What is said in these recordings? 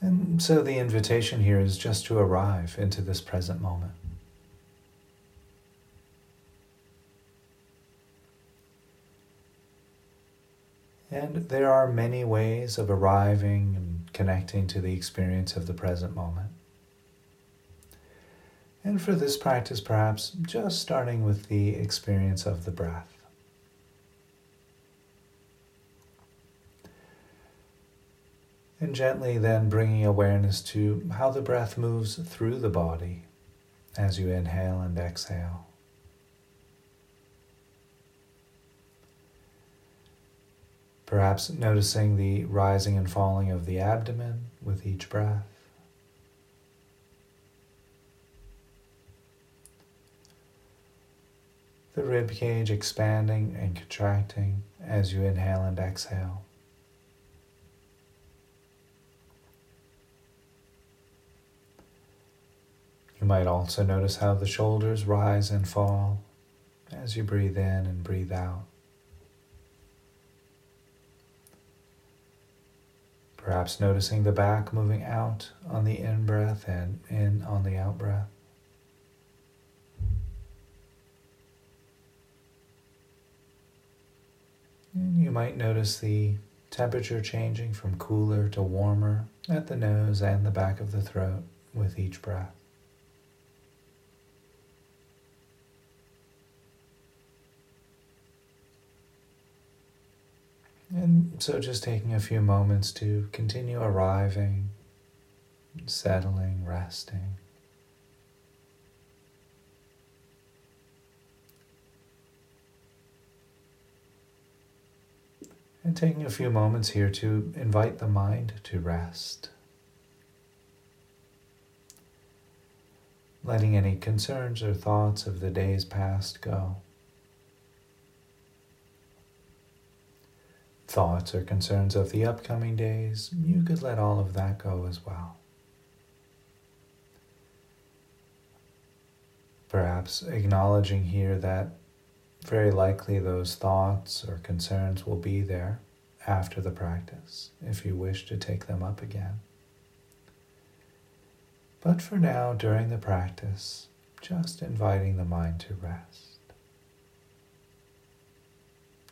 And so the invitation here is just to arrive into this present moment. And there are many ways of arriving and connecting to the experience of the present moment. And for this practice, perhaps just starting with the experience of the breath. And gently then bringing awareness to how the breath moves through the body as you inhale and exhale. Perhaps noticing the rising and falling of the abdomen with each breath. The rib cage expanding and contracting as you inhale and exhale. You might also notice how the shoulders rise and fall as you breathe in and breathe out. Perhaps noticing the back moving out on the in breath and in on the out breath. You might notice the temperature changing from cooler to warmer at the nose and the back of the throat with each breath. And so just taking a few moments to continue arriving, settling, resting. And taking a few moments here to invite the mind to rest. Letting any concerns or thoughts of the days past go. Thoughts or concerns of the upcoming days, you could let all of that go as well. Perhaps acknowledging here that very likely those thoughts or concerns will be there after the practice if you wish to take them up again. But for now, during the practice, just inviting the mind to rest.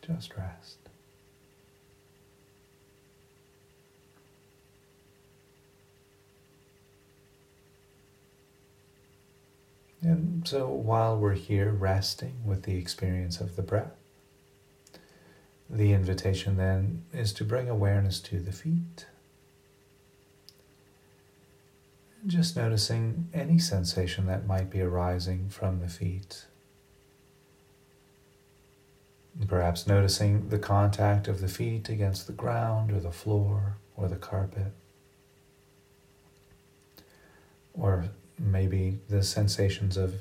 Just rest. And so while we're here resting with the experience of the breath, the invitation then is to bring awareness to the feet. Just noticing any sensation that might be arising from the feet. Perhaps noticing the contact of the feet against the ground or the floor or the carpet. Or maybe the sensations of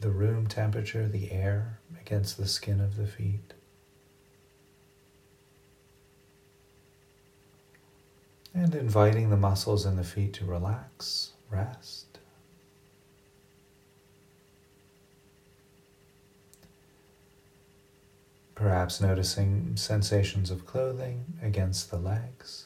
the room temperature, the air against the skin of the feet. And inviting the muscles in the feet to relax, rest. Perhaps noticing sensations of clothing against the legs.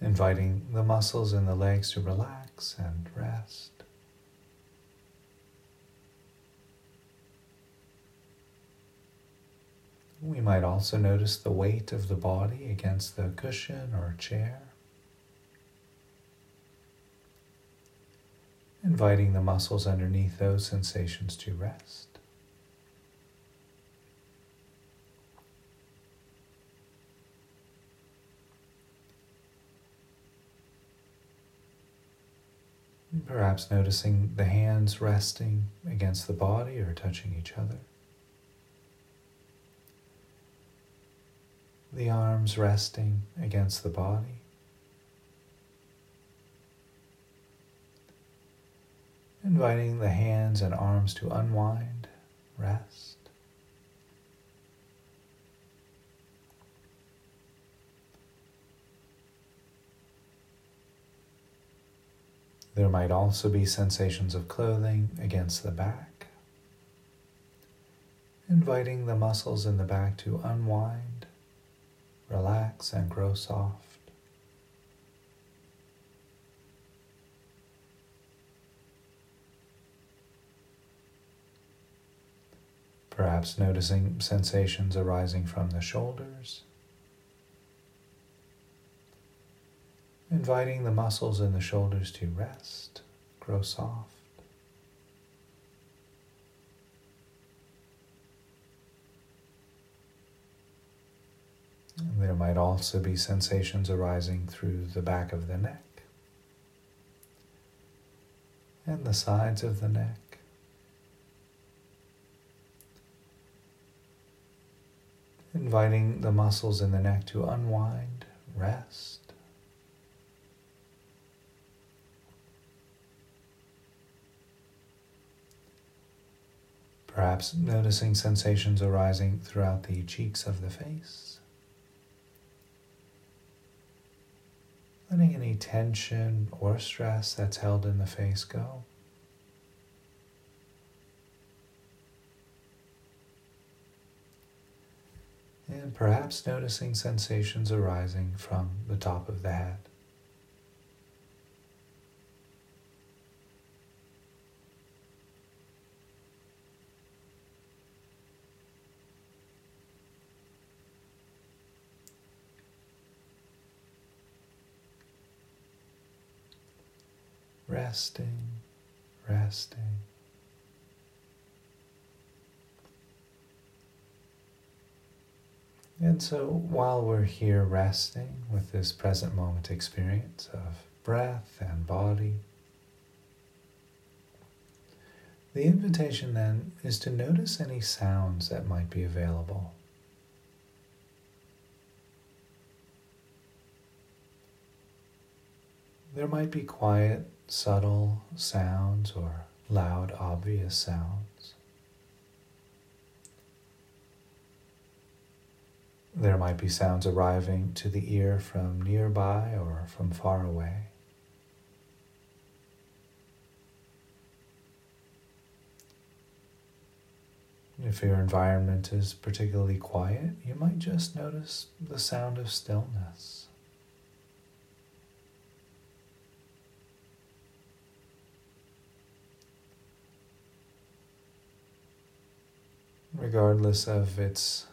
Inviting the muscles in the legs to relax and rest. We might also notice the weight of the body against the cushion or chair. Inviting the muscles underneath those sensations to rest. Perhaps noticing the hands resting against the body or touching each other. The arms resting against the body. Inviting the hands and arms to unwind, rest. There might also be sensations of clothing against the back, inviting the muscles in the back to unwind relax and grow soft. Perhaps noticing sensations arising from the shoulders. Inviting the muscles in the shoulders to rest, grow soft. There might also be sensations arising through the back of the neck and the sides of the neck. Inviting the muscles in the neck to unwind, rest. Perhaps noticing sensations arising throughout the cheeks of the face. Letting any tension or stress that's held in the face go. And perhaps noticing sensations arising from the top of the head. Resting, resting. And so while we're here resting with this present moment experience of breath and body, the invitation then is to notice any sounds that might be available. There might be quiet subtle sounds or loud, obvious sounds. There might be sounds arriving to the ear from nearby or from far away. If your environment is particularly quiet, you might just notice the sound of stillness. Regardless of its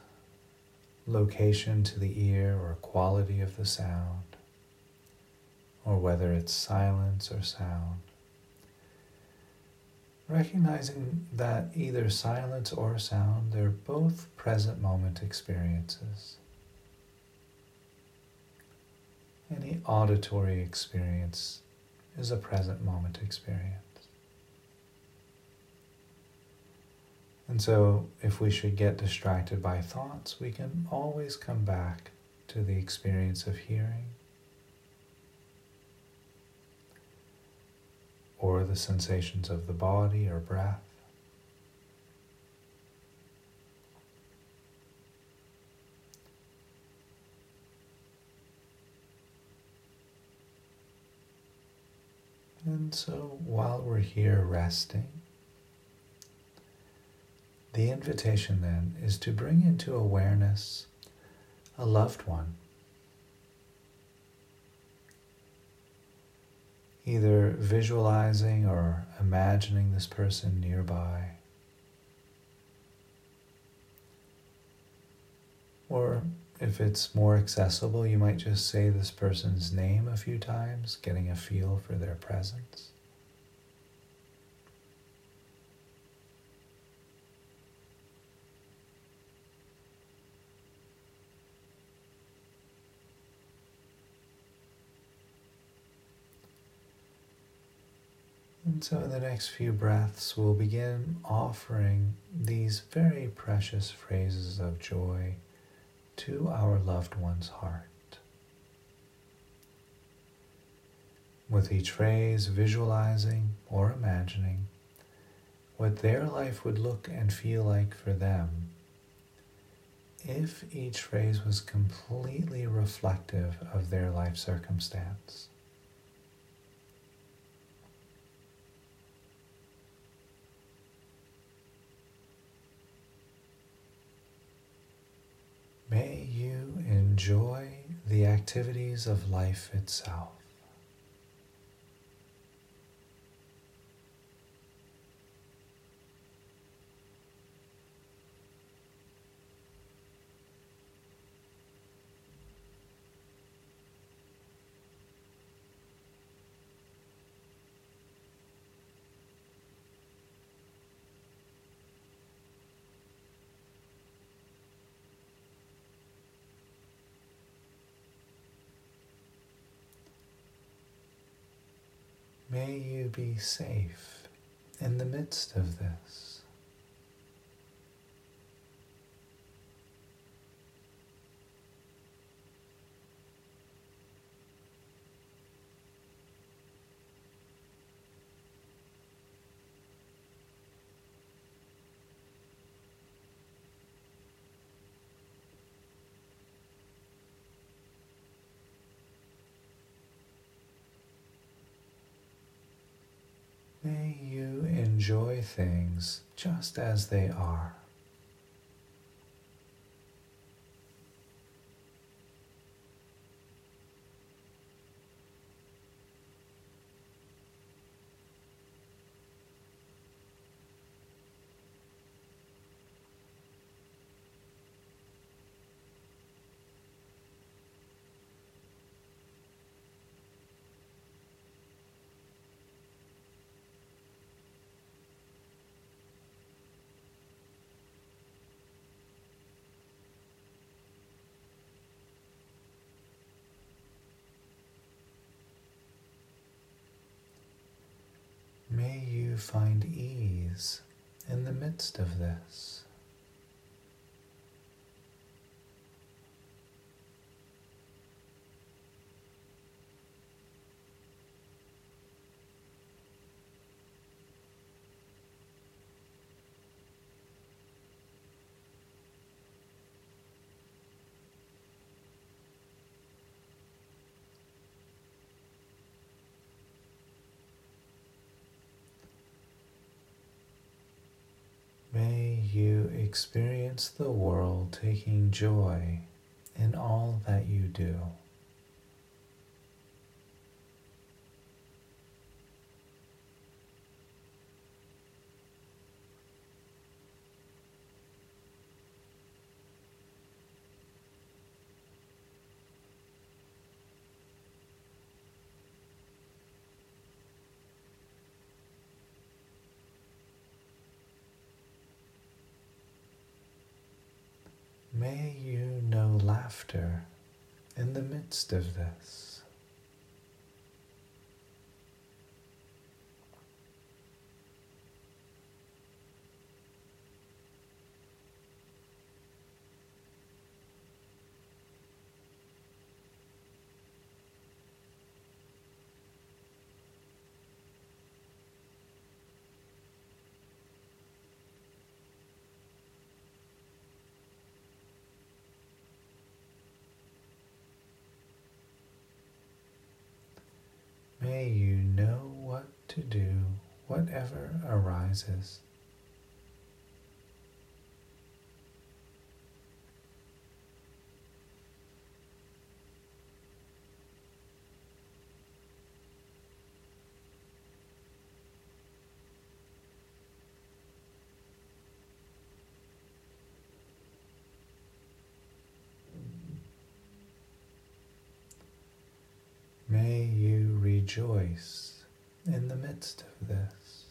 location to the ear or quality of the sound, or whether it's silence or sound. Recognizing that either silence or sound, they're both present moment experiences. Any auditory experience is a present moment experience. And so, if we should get distracted by thoughts, we can always come back to the experience of hearing or the sensations of the body or breath. And so while we're here resting, the invitation then is to bring into awareness a loved one. Either visualizing or imagining this person nearby. Or if it's more accessible, you might just say this person's name a few times, getting a feel for their presence. And so, in the next few breaths, we'll begin offering these very precious phrases of joy to our loved one's heart. With each phrase, visualizing or imagining what their life would look and feel like for them if each phrase was completely reflective of their life circumstance. May you enjoy the activities of life itself. May you be safe in the midst of this. May you enjoy things just as they are. May you find ease in the midst of this. May you experience the world taking joy in all that you do. May you know laughter in the midst of this. May you know what to do, whatever arises. May you rejoice in the midst of this.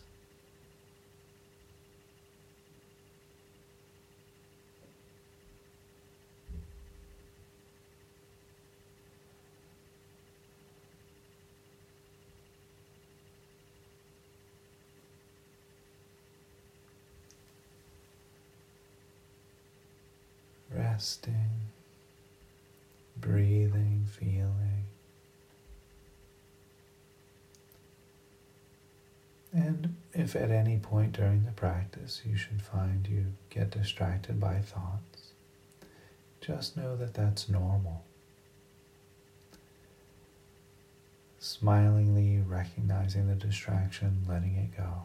Resting, breathing, feeling. And if at any point during the practice you should find you get distracted by thoughts, just know that that's normal. Smilingly recognizing the distraction, letting it go.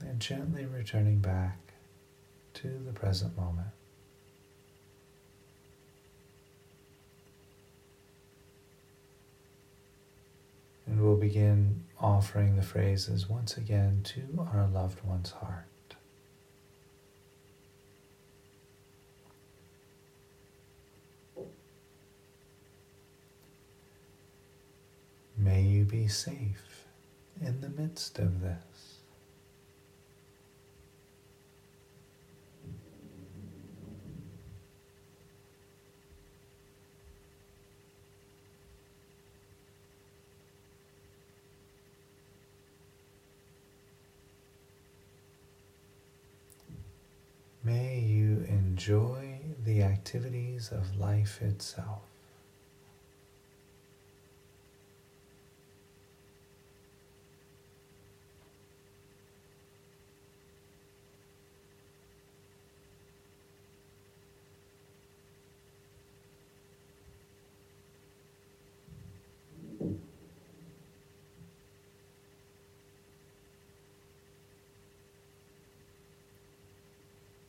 And gently returning back to the present moment. and we'll begin offering the phrases once again to our loved one's heart. May you be safe in the midst of this. May you enjoy the activities of life itself.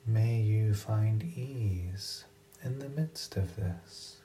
May you find ease in the midst of this.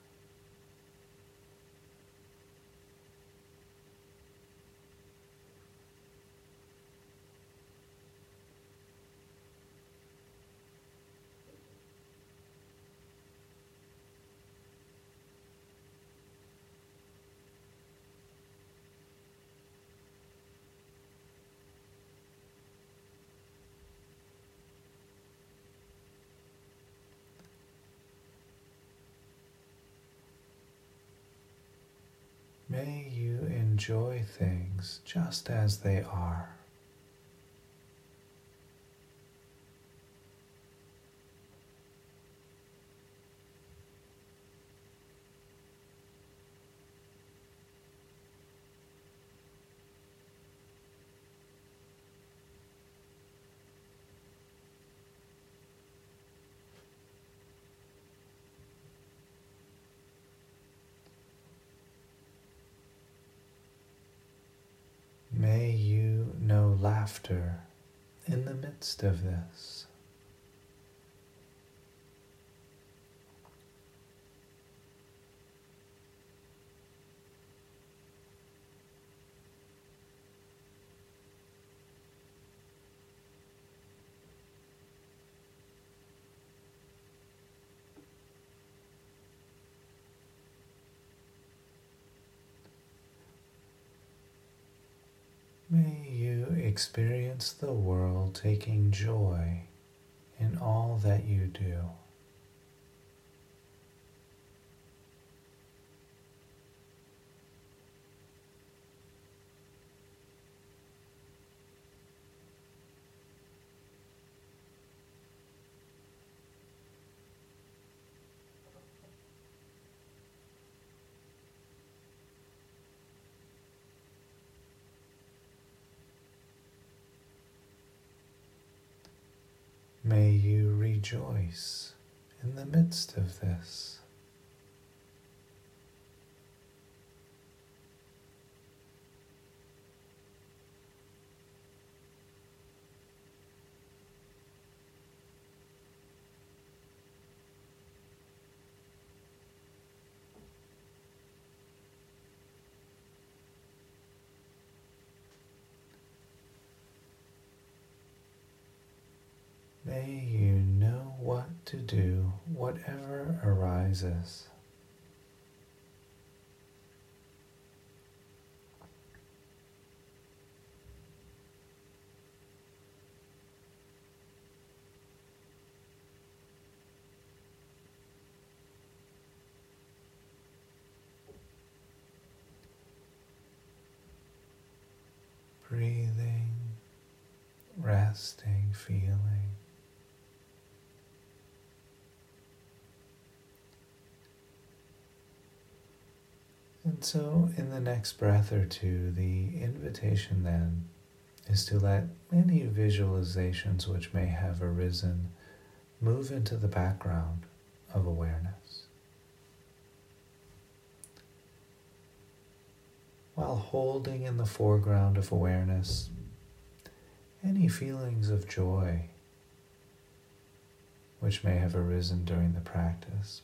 May you enjoy things just as they are. May you know laughter in the midst of this. May you experience the world taking joy in all that you do. May you rejoice in the midst of this. May you know what to do, whatever arises. Breathing, resting, feeling. And so, in the next breath or two, the invitation then is to let any visualizations which may have arisen move into the background of awareness. While holding in the foreground of awareness any feelings of joy which may have arisen during the practice.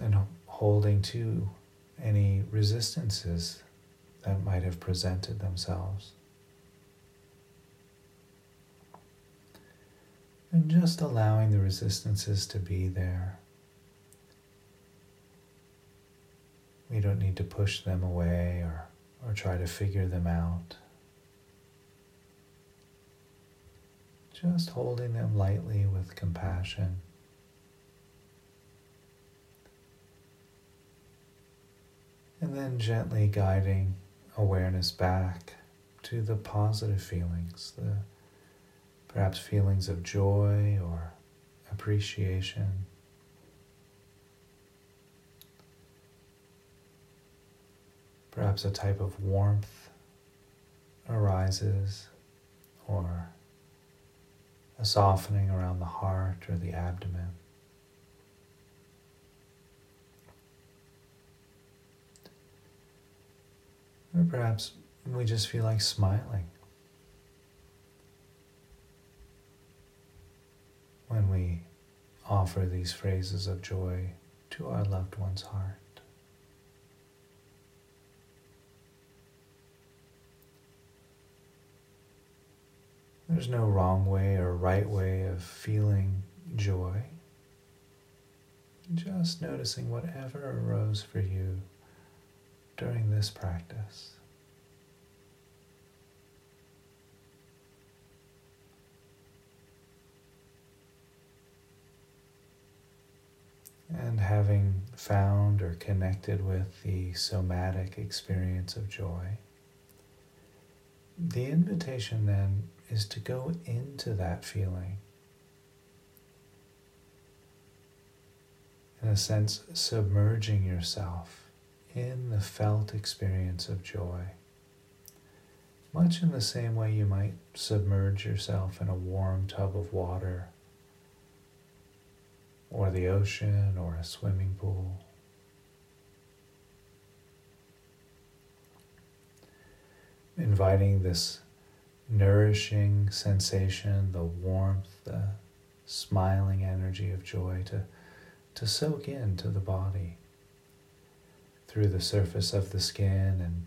And holding to any resistances that might have presented themselves. And just allowing the resistances to be there. We don't need to push them away or, or try to figure them out. Just holding them lightly with compassion. And then gently guiding awareness back to the positive feelings, the perhaps feelings of joy or appreciation. Perhaps a type of warmth arises or a softening around the heart or the abdomen. Or perhaps we just feel like smiling. When we offer these phrases of joy to our loved one's heart. There's no wrong way or right way of feeling joy. Just noticing whatever arose for you during this practice. And having found or connected with the somatic experience of joy, the invitation then is to go into that feeling. In a sense, submerging yourself in the felt experience of joy. Much in the same way you might submerge yourself in a warm tub of water, or the ocean, or a swimming pool. Inviting this nourishing sensation, the warmth, the smiling energy of joy to, to soak into the body through the surface of the skin and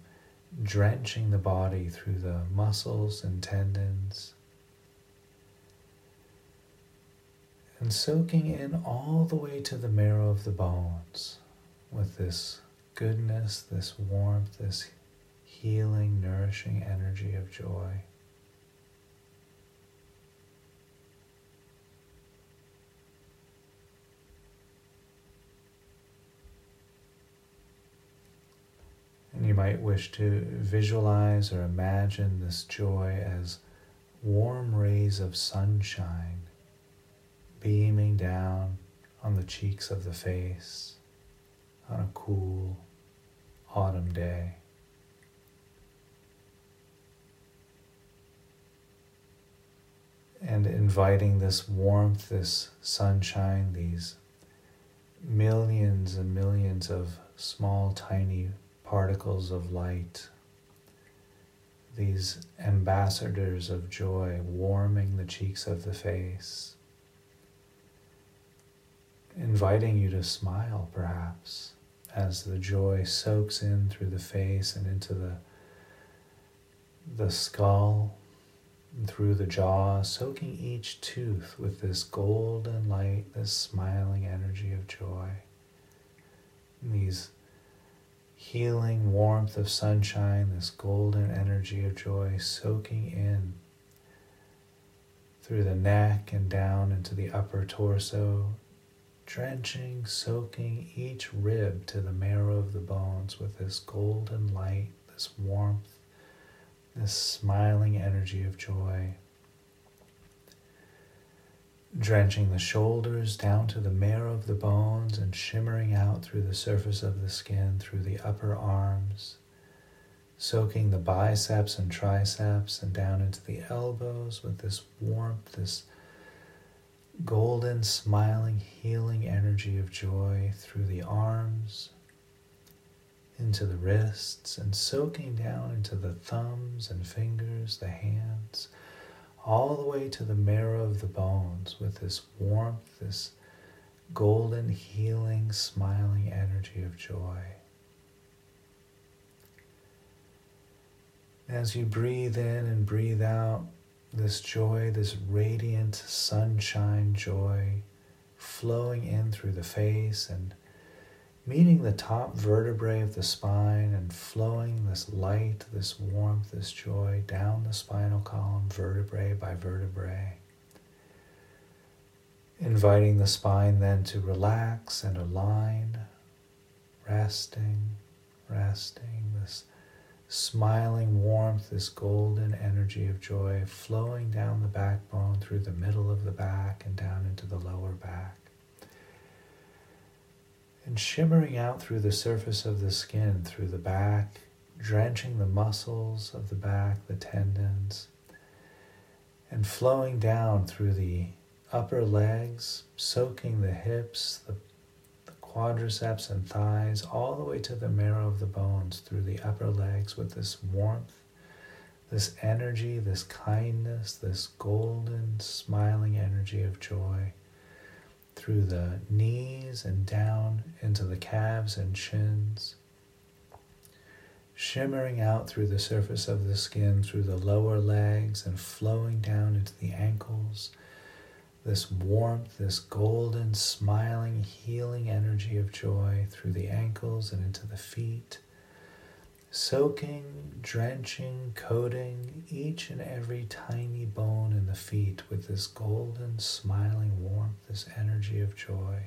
drenching the body through the muscles and tendons. And soaking in all the way to the marrow of the bones with this goodness, this warmth, this healing, nourishing energy of joy. And you might wish to visualize or imagine this joy as warm rays of sunshine beaming down on the cheeks of the face on a cool autumn day. And inviting this warmth, this sunshine, these millions and millions of small, tiny particles of light, these ambassadors of joy warming the cheeks of the face, inviting you to smile perhaps as the joy soaks in through the face and into the, the skull through the jaw, soaking each tooth with this golden light, this smiling energy of joy. And these healing warmth of sunshine, this golden energy of joy soaking in through the neck and down into the upper torso, drenching, soaking each rib to the marrow of the bones with this golden light, this warmth, this smiling energy of joy drenching the shoulders down to the marrow of the bones and shimmering out through the surface of the skin, through the upper arms, soaking the biceps and triceps and down into the elbows with this warmth, this golden, smiling, healing energy of joy through the arms, into the wrists, and soaking down into the thumbs and fingers, the hands all the way to the marrow of the bones with this warmth, this golden, healing, smiling energy of joy. As you breathe in and breathe out, this joy, this radiant sunshine joy flowing in through the face and meeting the top vertebrae of the spine and flowing this light, this warmth, this joy down the spinal column, vertebrae by vertebrae. Inviting the spine then to relax and align, resting, resting, this smiling warmth, this golden energy of joy flowing down the backbone through the middle of the back and down into the lower back. And shimmering out through the surface of the skin, through the back, drenching the muscles of the back, the tendons, and flowing down through the upper legs, soaking the hips, the quadriceps and thighs, all the way to the marrow of the bones through the upper legs with this warmth, this energy, this kindness, this golden, smiling energy of joy through the knees and down into the calves and shins, shimmering out through the surface of the skin, through the lower legs, and flowing down into the ankles. This warmth, this golden, smiling, healing energy of joy through the ankles and into the feet, soaking, drenching, coating each and every tiny bone in the feet with this golden, smiling warmth, this energy of joy,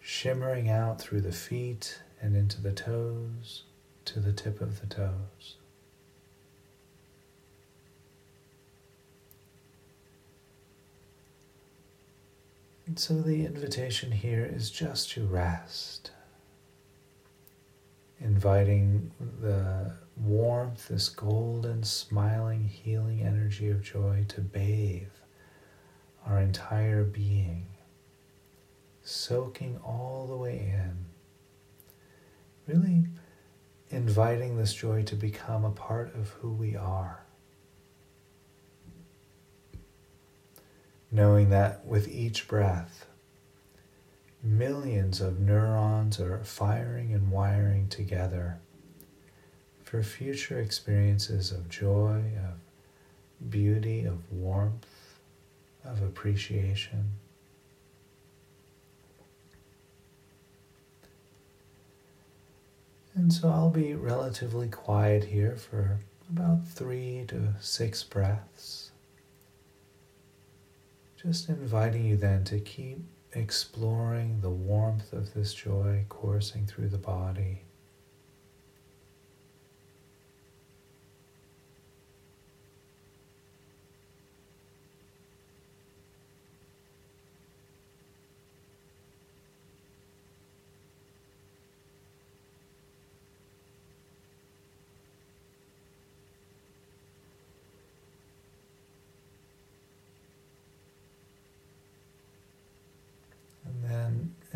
shimmering out through the feet and into the toes to the tip of the toes. And so the invitation here is just to rest, inviting the warmth, this golden, smiling, healing energy of joy to bathe our entire being, soaking all the way in, really inviting this joy to become a part of who we are. knowing that with each breath, millions of neurons are firing and wiring together for future experiences of joy, of beauty, of warmth, of appreciation. And so I'll be relatively quiet here for about three to six breaths. Just inviting you then to keep exploring the warmth of this joy coursing through the body.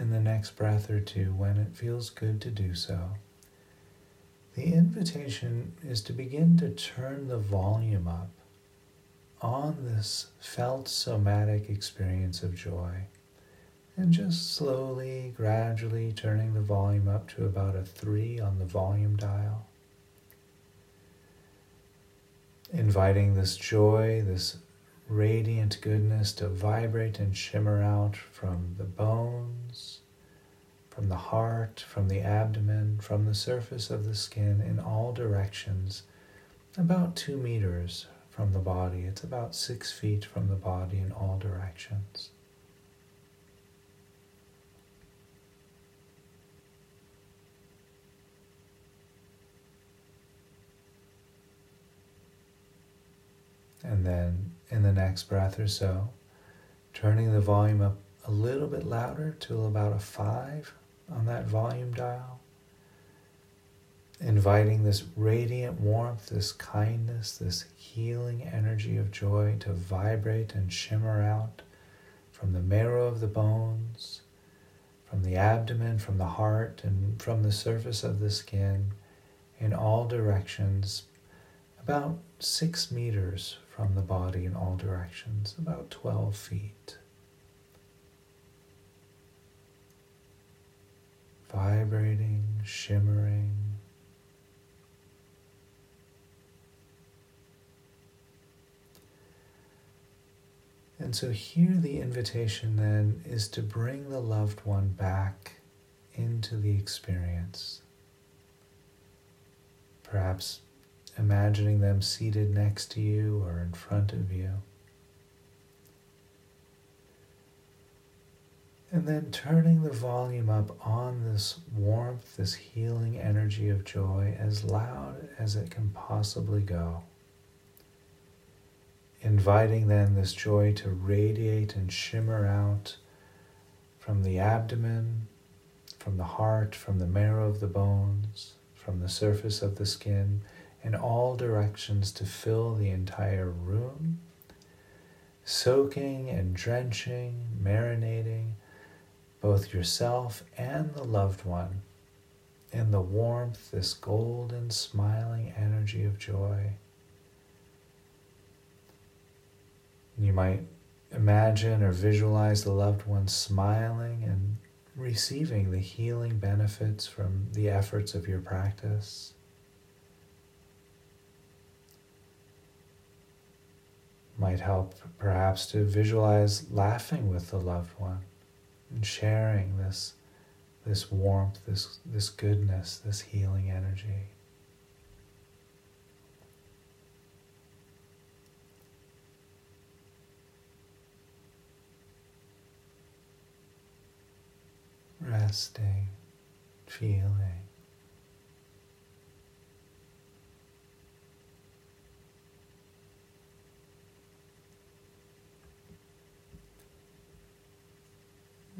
in the next breath or two when it feels good to do so. The invitation is to begin to turn the volume up on this felt somatic experience of joy and just slowly, gradually turning the volume up to about a three on the volume dial. Inviting this joy, this radiant goodness to vibrate and shimmer out from the bones, from the heart, from the abdomen, from the surface of the skin in all directions, about two meters from the body. It's about six feet from the body in all directions. And then in the next breath or so, turning the volume up a little bit louder to about a five on that volume dial. Inviting this radiant warmth, this kindness, this healing energy of joy to vibrate and shimmer out from the marrow of the bones, from the abdomen, from the heart, and from the surface of the skin in all directions, about six meters from the body in all directions, about 12 feet. Vibrating, shimmering. And so, here the invitation then is to bring the loved one back into the experience. Perhaps imagining them seated next to you or in front of you. And then turning the volume up on this warmth, this healing energy of joy as loud as it can possibly go. Inviting then this joy to radiate and shimmer out from the abdomen, from the heart, from the marrow of the bones, from the surface of the skin, in all directions to fill the entire room, soaking and drenching, marinating both yourself and the loved one in the warmth, this golden, smiling energy of joy. You might imagine or visualize the loved one smiling and receiving the healing benefits from the efforts of your practice. Might help perhaps to visualize laughing with the loved one and sharing this, this warmth, this, this goodness, this healing energy. Resting, feeling.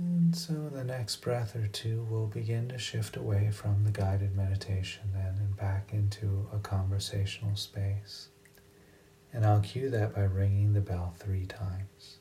And so the next breath or two will begin to shift away from the guided meditation then and back into a conversational space. And I'll cue that by ringing the bell three times.